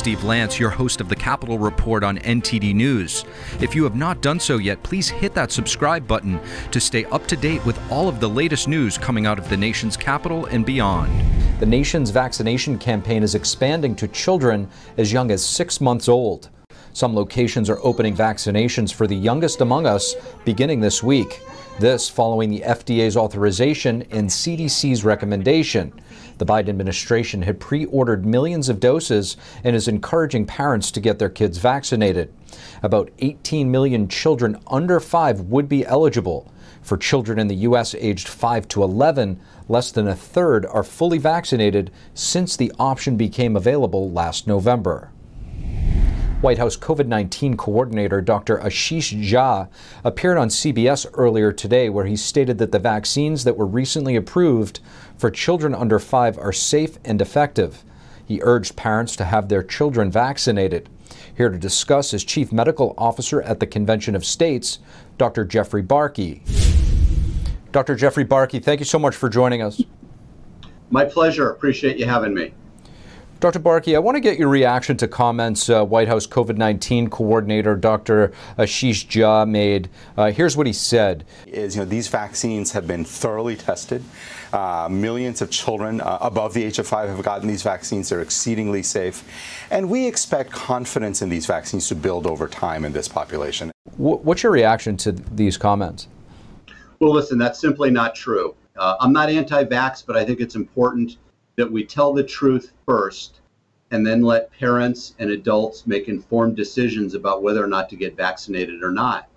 Steve Lance, your host of the Capitol Report on NTD News. If you have not done so yet, please hit that subscribe button to stay up to date with all of the latest news coming out of the nation's capital and beyond. The nation's vaccination campaign is expanding to children as young as six months old. Some locations are opening vaccinations for the youngest among us beginning this week. This following the FDA's authorization and CDC's recommendation. The Biden administration had pre ordered millions of doses and is encouraging parents to get their kids vaccinated. About 18 million children under 5 would be eligible. For children in the U.S. aged 5 to 11, less than a third are fully vaccinated since the option became available last November. White House COVID 19 coordinator Dr. Ashish Jha appeared on CBS earlier today, where he stated that the vaccines that were recently approved for children under five are safe and effective. He urged parents to have their children vaccinated. Here to discuss is Chief Medical Officer at the Convention of States, Dr. Jeffrey Barke. Dr. Jeffrey Barke, thank you so much for joining us. My pleasure. Appreciate you having me. Dr. Barke, I want to get your reaction to comments uh, White House COVID 19 coordinator Dr. Ashish Jha made. Uh, here's what he said Is, you know, these vaccines have been thoroughly tested. Uh, millions of children uh, above the age of five have gotten these vaccines. They're exceedingly safe. And we expect confidence in these vaccines to build over time in this population. what's your reaction to these comments? Well, listen, that's simply not true. Uh, I'm not anti vax, but I think it's important that we tell the truth first and then let parents and adults make informed decisions about whether or not to get vaccinated or not.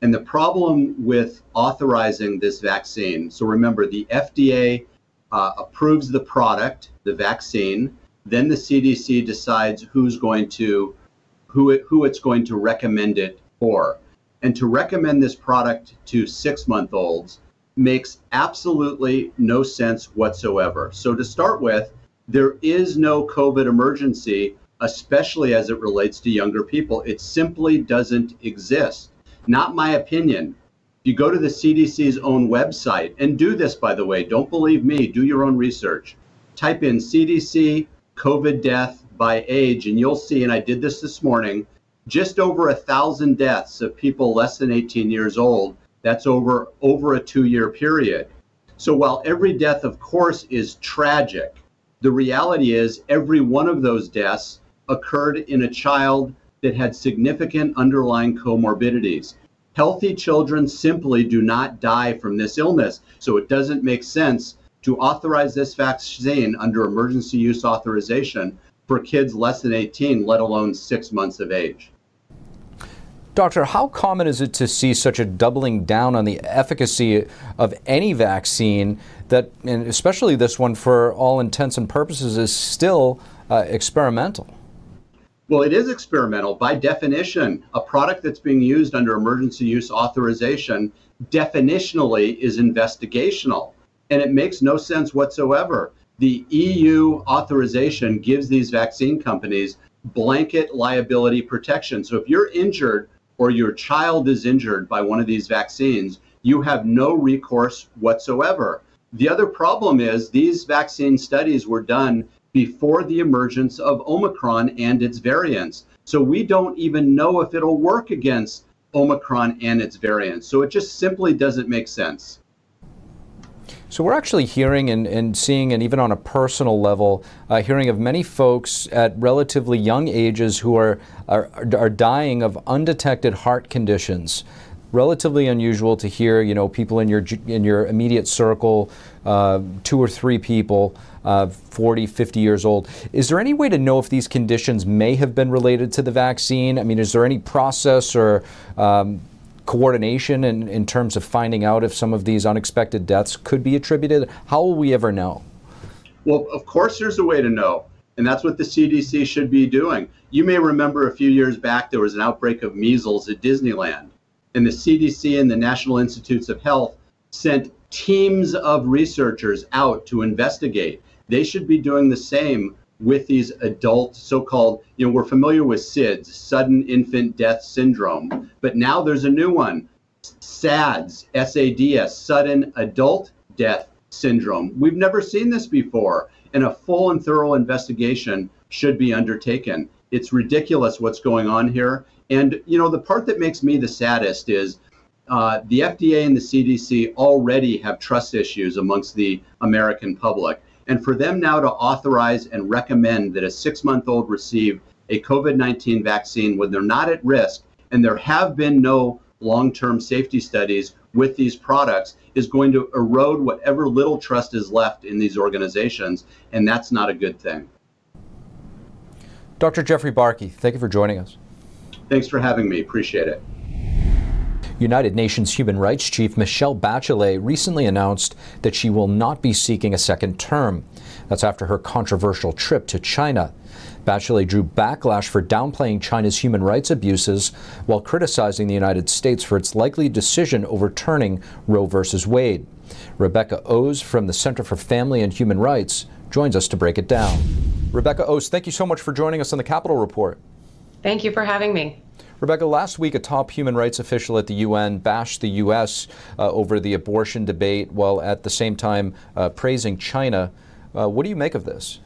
And the problem with authorizing this vaccine so remember, the FDA uh, approves the product, the vaccine, then the CDC decides who's going to who it, who it's going to recommend it for. And to recommend this product to 6-month-olds makes absolutely no sense whatsoever. So to start with, there is no COVID emergency, especially as it relates to younger people. It simply doesn't exist. Not my opinion. You go to the CDC's own website, and do this, by the way, don't believe me, do your own research. Type in CDC COVID death by age, and you'll see, and I did this this morning, just over a thousand deaths of people less than 18 years old. That's over over a two-year period. So while every death, of course, is tragic, the reality is every one of those deaths occurred in a child that had significant underlying comorbidities. Healthy children simply do not die from this illness, so it doesn't make sense to authorize this vaccine under emergency use authorization for kids less than 18, let alone six months of age. Doctor, how common is it to see such a doubling down on the efficacy of any vaccine that, and especially this one, for all intents and purposes, is still uh, experimental? Well, it is experimental. By definition, a product that's being used under emergency use authorization definitionally is investigational, and it makes no sense whatsoever. The EU authorization gives these vaccine companies blanket liability protection. So if you're injured or your child is injured by one of these vaccines, you have no recourse whatsoever. The other problem is these vaccine studies were done before the emergence of Omicron and its variants. So we don't even know if it'll work against Omicron and its variants. So it just simply doesn't make sense. So we're actually hearing and, and seeing, and even on a personal level, uh, hearing of many folks at relatively young ages who are, are, are dying of undetected heart conditions relatively unusual to hear. You know, people in your in your immediate circle, uh, two or three people, uh, 40, 50 years old. Is there any way to know if these conditions may have been related to the vaccine? I mean, is there any process or um, coordination in, in terms of finding out if some of these unexpected deaths could be attributed? How will we ever know? Well, of course, there's a way to know. And that's what the CDC should be doing. You may remember a few years back there was an outbreak of measles at Disneyland. And the CDC and the National Institutes of Health sent teams of researchers out to investigate. They should be doing the same with these adult so-called you know we're familiar with SIDS sudden infant death syndrome but now there's a new one SADS SADS sudden adult death syndrome we've never seen this before and a full and thorough investigation should be undertaken it's ridiculous what's going on here. And you know, the part that makes me the saddest is uh, the FDA and the CDC already have trust issues amongst the American public. And for them now to authorize and recommend that a six month old receive a COVID 19 vaccine when they're not at risk, and there have been no long term safety studies with these products, is going to erode whatever little trust is left in these organizations. And that's not a good thing. Dr. Jeffrey Barke, thank you for joining us. Thanks for having me. Appreciate it. United Nations Human Rights Chief Michelle Bachelet recently announced that she will not be seeking a second term. That's after her controversial trip to China. Bachelet drew backlash for downplaying China's human rights abuses while criticizing the United States for its likely decision overturning Roe v. Wade. Rebecca Oas from the Center for Family and Human Rights joins us to break it down. Rebecca Oas, thank you so much for joining us on the Capitol Report. Thank you for having me. Rebecca, last week a top human rights official at the UN bashed the U.S. Uh, over the abortion debate while at the same time uh, praising China. Uh, what do you make of this?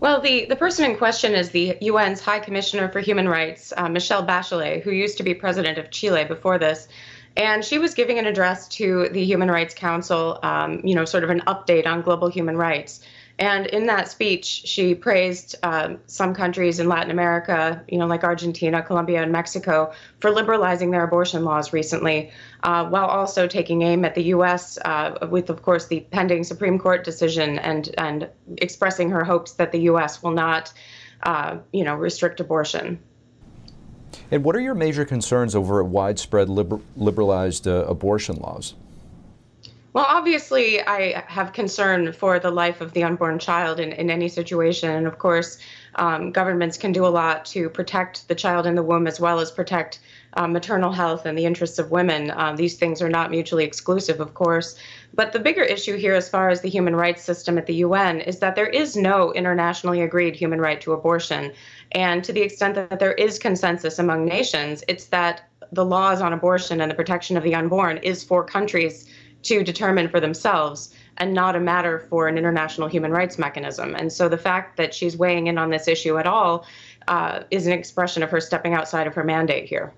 Well, the, the person in question is the UN's High Commissioner for Human Rights, uh, Michelle Bachelet, who used to be president of Chile before this. And she was giving an address to the Human Rights Council, um, you know, sort of an update on global human rights. And in that speech, she praised um, some countries in Latin America, you know, like Argentina, Colombia, and Mexico, for liberalizing their abortion laws recently, uh, while also taking aim at the U.S. Uh, with, of course, the pending Supreme Court decision and and expressing her hopes that the U.S. will not, uh, you know, restrict abortion. And what are your major concerns over widespread liber- liberalized uh, abortion laws? Well, obviously, I have concern for the life of the unborn child in, in any situation. And of course, um, governments can do a lot to protect the child in the womb as well as protect uh, maternal health and the interests of women. Um, these things are not mutually exclusive, of course. But the bigger issue here, as far as the human rights system at the UN, is that there is no internationally agreed human right to abortion. And to the extent that there is consensus among nations, it's that the laws on abortion and the protection of the unborn is for countries to determine for themselves and not a matter for an international human rights mechanism. And so the fact that she's weighing in on this issue at all uh, is an expression of her stepping outside of her mandate here.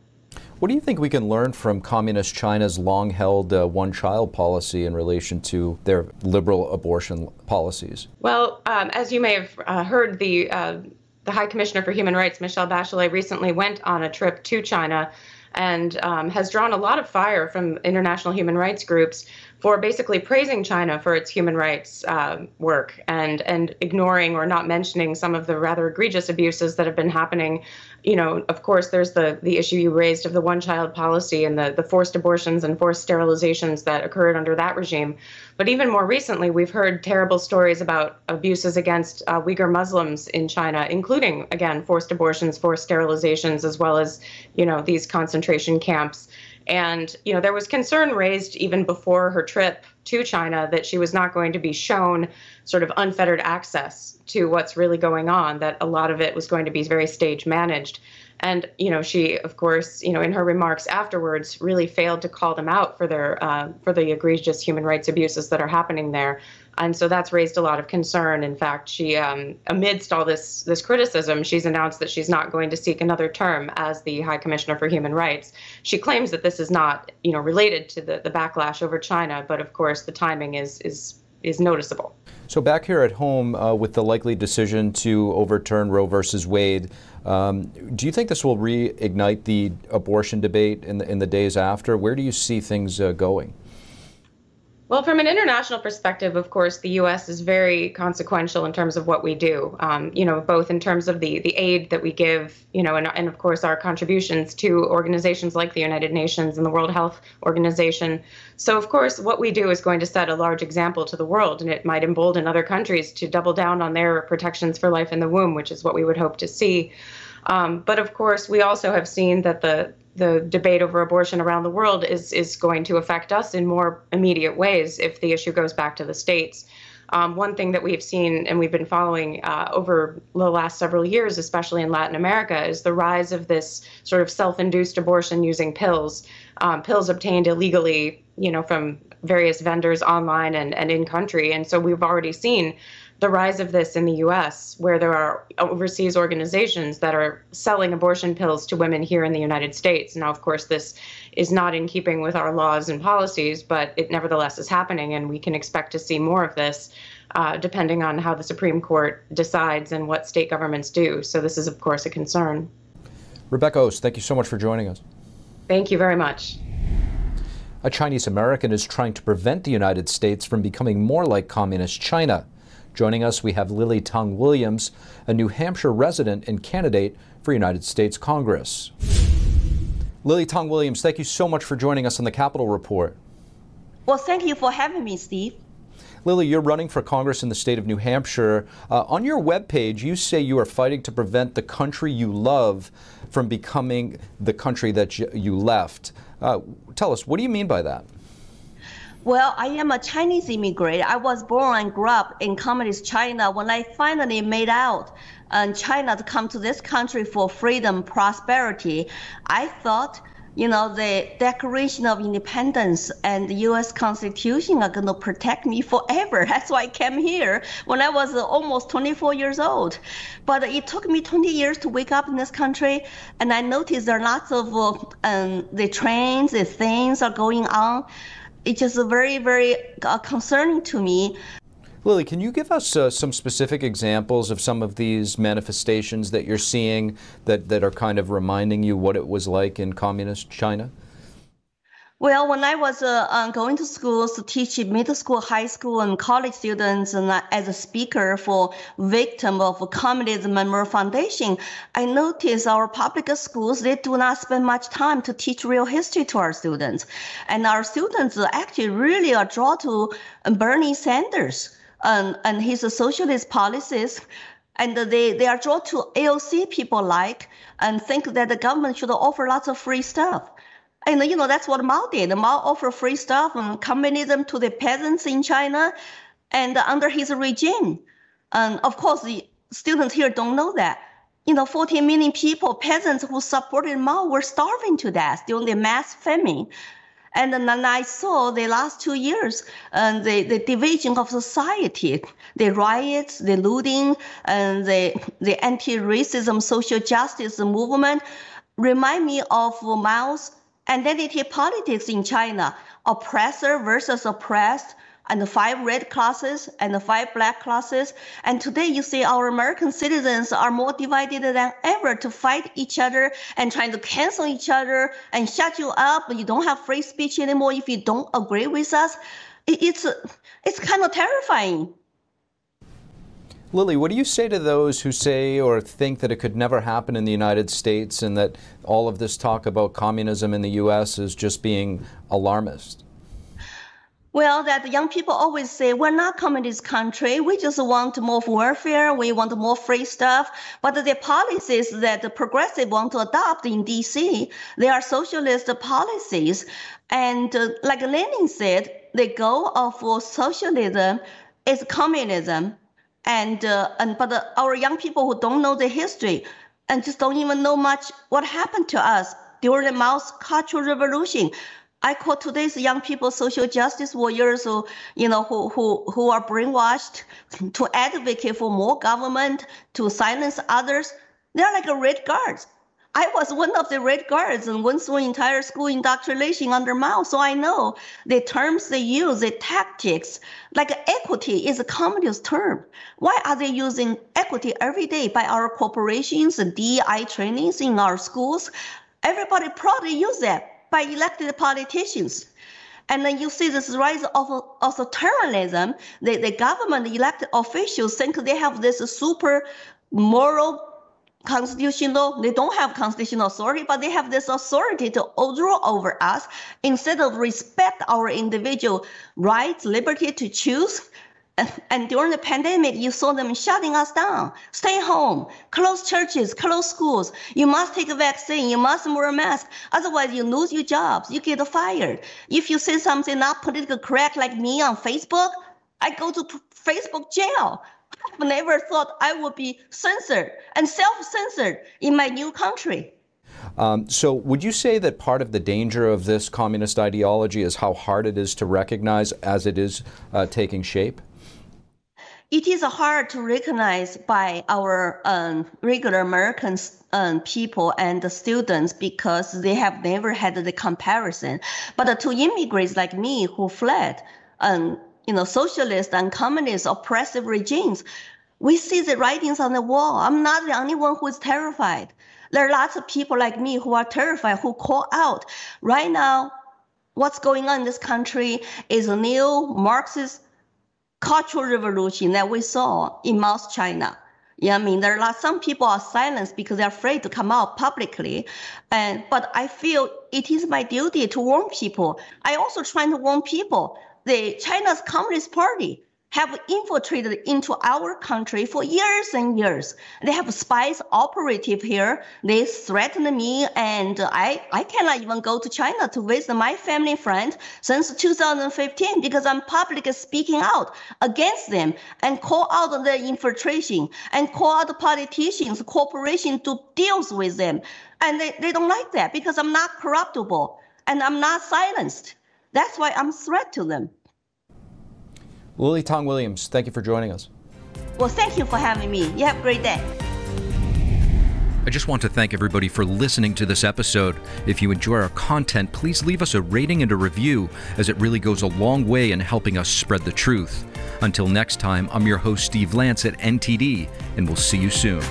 What do you think we can learn from Communist China's long held uh, one child policy in relation to their liberal abortion policies? Well, um, as you may have uh, heard, the, uh, the High Commissioner for Human Rights, Michelle Bachelet, recently went on a trip to China and um, has drawn a lot of fire from international human rights groups for basically praising China for its human rights uh, work and and ignoring or not mentioning some of the rather egregious abuses that have been happening. You know, of course, there's the the issue you raised of the one-child policy and the the forced abortions and forced sterilizations that occurred under that regime. But even more recently, we've heard terrible stories about abuses against uh, Uyghur Muslims in China, including again forced abortions, forced sterilizations, as well as you know these concentration camps. And, you know, there was concern raised even before her trip to China that she was not going to be shown sort of unfettered access to what's really going on, that a lot of it was going to be very stage managed. And, you know, she, of course, you know, in her remarks afterwards, really failed to call them out for their, uh, for the egregious human rights abuses that are happening there and so that's raised a lot of concern. In fact, she, um, amidst all this this criticism, she's announced that she's not going to seek another term as the High Commissioner for Human Rights. She claims that this is not, you know, related to the, the backlash over China, but of course the timing is is is noticeable. So back here at home, uh, with the likely decision to overturn Roe versus Wade, um, do you think this will reignite the abortion debate in the in the days after? Where do you see things uh, going? Well, from an international perspective, of course, the U.S. is very consequential in terms of what we do. Um, you know, both in terms of the the aid that we give, you know, and, and of course our contributions to organizations like the United Nations and the World Health Organization. So, of course, what we do is going to set a large example to the world, and it might embolden other countries to double down on their protections for life in the womb, which is what we would hope to see. Um, but of course, we also have seen that the the debate over abortion around the world is is going to affect us in more immediate ways if the issue goes back to the states. Um, one thing that we've seen and we've been following uh, over the last several years, especially in Latin America, is the rise of this sort of self-induced abortion using pills, um, pills obtained illegally, you know, from various vendors online and, and in country. And so we've already seen the rise of this in the US, where there are overseas organizations that are selling abortion pills to women here in the United States. Now, of course, this is not in keeping with our laws and policies, but it nevertheless is happening, and we can expect to see more of this. Uh, depending on how the Supreme Court decides and what state governments do. So, this is, of course, a concern. Rebecca Oas, thank you so much for joining us. Thank you very much. A Chinese American is trying to prevent the United States from becoming more like communist China. Joining us, we have Lily Tang Williams, a New Hampshire resident and candidate for United States Congress. Lily Tang Williams, thank you so much for joining us on the Capitol Report. Well, thank you for having me, Steve. Lily, you're running for Congress in the state of New Hampshire. Uh, on your webpage, you say you are fighting to prevent the country you love from becoming the country that you left. Uh, tell us, what do you mean by that? Well, I am a Chinese immigrant. I was born and grew up in communist China. When I finally made out and China to come to this country for freedom, prosperity, I thought, you know, the Declaration of Independence and the U.S. Constitution are going to protect me forever. That's why I came here when I was almost 24 years old. But it took me 20 years to wake up in this country, and I noticed there are lots of um, the trains, the things are going on it's just very, very uh, concerning to me. Lily, can you give us uh, some specific examples of some of these manifestations that you're seeing that, that are kind of reminding you what it was like in communist China? Well, when I was uh, uh, going to schools to teach middle school, high school, and college students, and uh, as a speaker for victim of communism memorial foundation, I noticed our public schools they do not spend much time to teach real history to our students, and our students actually really are drawn to Bernie Sanders and, and his socialist policies and they, they are drawn to AOC people like and think that the government should offer lots of free stuff. And you know that's what Mao did. Mao offered free stuff and communism to the peasants in China, and under his regime. And of course, the students here don't know that. You know, 14 million people, peasants who supported Mao, were starving to death during the mass famine. And then I saw the last two years, uh, the, the division of society, the riots, the looting, and the, the anti-racism social justice movement remind me of Mao's identity politics in China, oppressor versus oppressed, and the five red classes and the five black classes. And today you see our American citizens are more divided than ever to fight each other and trying to cancel each other and shut you up. You don't have free speech anymore if you don't agree with us. It's, it's kind of terrifying. Lily, what do you say to those who say or think that it could never happen in the United States and that all of this talk about communism in the U.S. is just being alarmist? Well, that young people always say, we're not communist country. We just want more welfare. We want more free stuff. But the policies that the progressive want to adopt in DC, they are socialist policies. And uh, like Lenin said, the goal of socialism is communism and uh, and but our young people who don't know the history and just don't even know much what happened to us during the Mao's Cultural Revolution. I call today's young people social justice warriors who, you know, who, who, who are brainwashed to advocate for more government, to silence others. They're like a red guards. I was one of the Red Guards and went through entire school indoctrination under Mao, so I know the terms they use, the tactics. Like equity is a communist term. Why are they using equity every day by our corporations and DEI trainings in our schools? Everybody proudly use that by elected politicians. And then you see this rise of authoritarianism. The, the government elected officials think they have this super moral constitutional they don't have constitutional authority but they have this authority to rule over us instead of respect our individual rights liberty to choose. And during the pandemic you saw them shutting us down. Stay home close churches close schools. You must take a vaccine you must wear a mask. Otherwise you lose your jobs you get fired. If you say something not politically correct like me on facebook i go to facebook jail I've never thought I would be censored and self censored in my new country. Um, so, would you say that part of the danger of this communist ideology is how hard it is to recognize as it is uh, taking shape? it is hard to recognize by our um, regular American um, people and the students because they have never had the comparison. But to immigrants like me who fled, um, you know, socialist and communist oppressive regimes, we see the writings on the wall. I'm not the only one who is terrified. There are lots of people like me who are terrified, who call out. Right now, what's going on in this country is a new Marxist cultural revolution that we saw in South China. Yeah, I mean, there are lots, some people are silenced because they're afraid to come out publicly. And, but I feel it is my duty to warn people. I also try to warn people. The China's Communist Party have infiltrated into our country for years and years. They have spies operative here. They threaten me, and I, I cannot even go to China to visit my family friend since 2015 because I'm publicly speaking out against them and call out the infiltration and call out the politicians, corporations to deal with them. And they, they don't like that because I'm not corruptible and I'm not silenced. That's why I'm threat to them. Lily Tang Williams, thank you for joining us. Well, thank you for having me. You have a great day. I just want to thank everybody for listening to this episode. If you enjoy our content, please leave us a rating and a review, as it really goes a long way in helping us spread the truth. Until next time, I'm your host, Steve Lance at NTD, and we'll see you soon.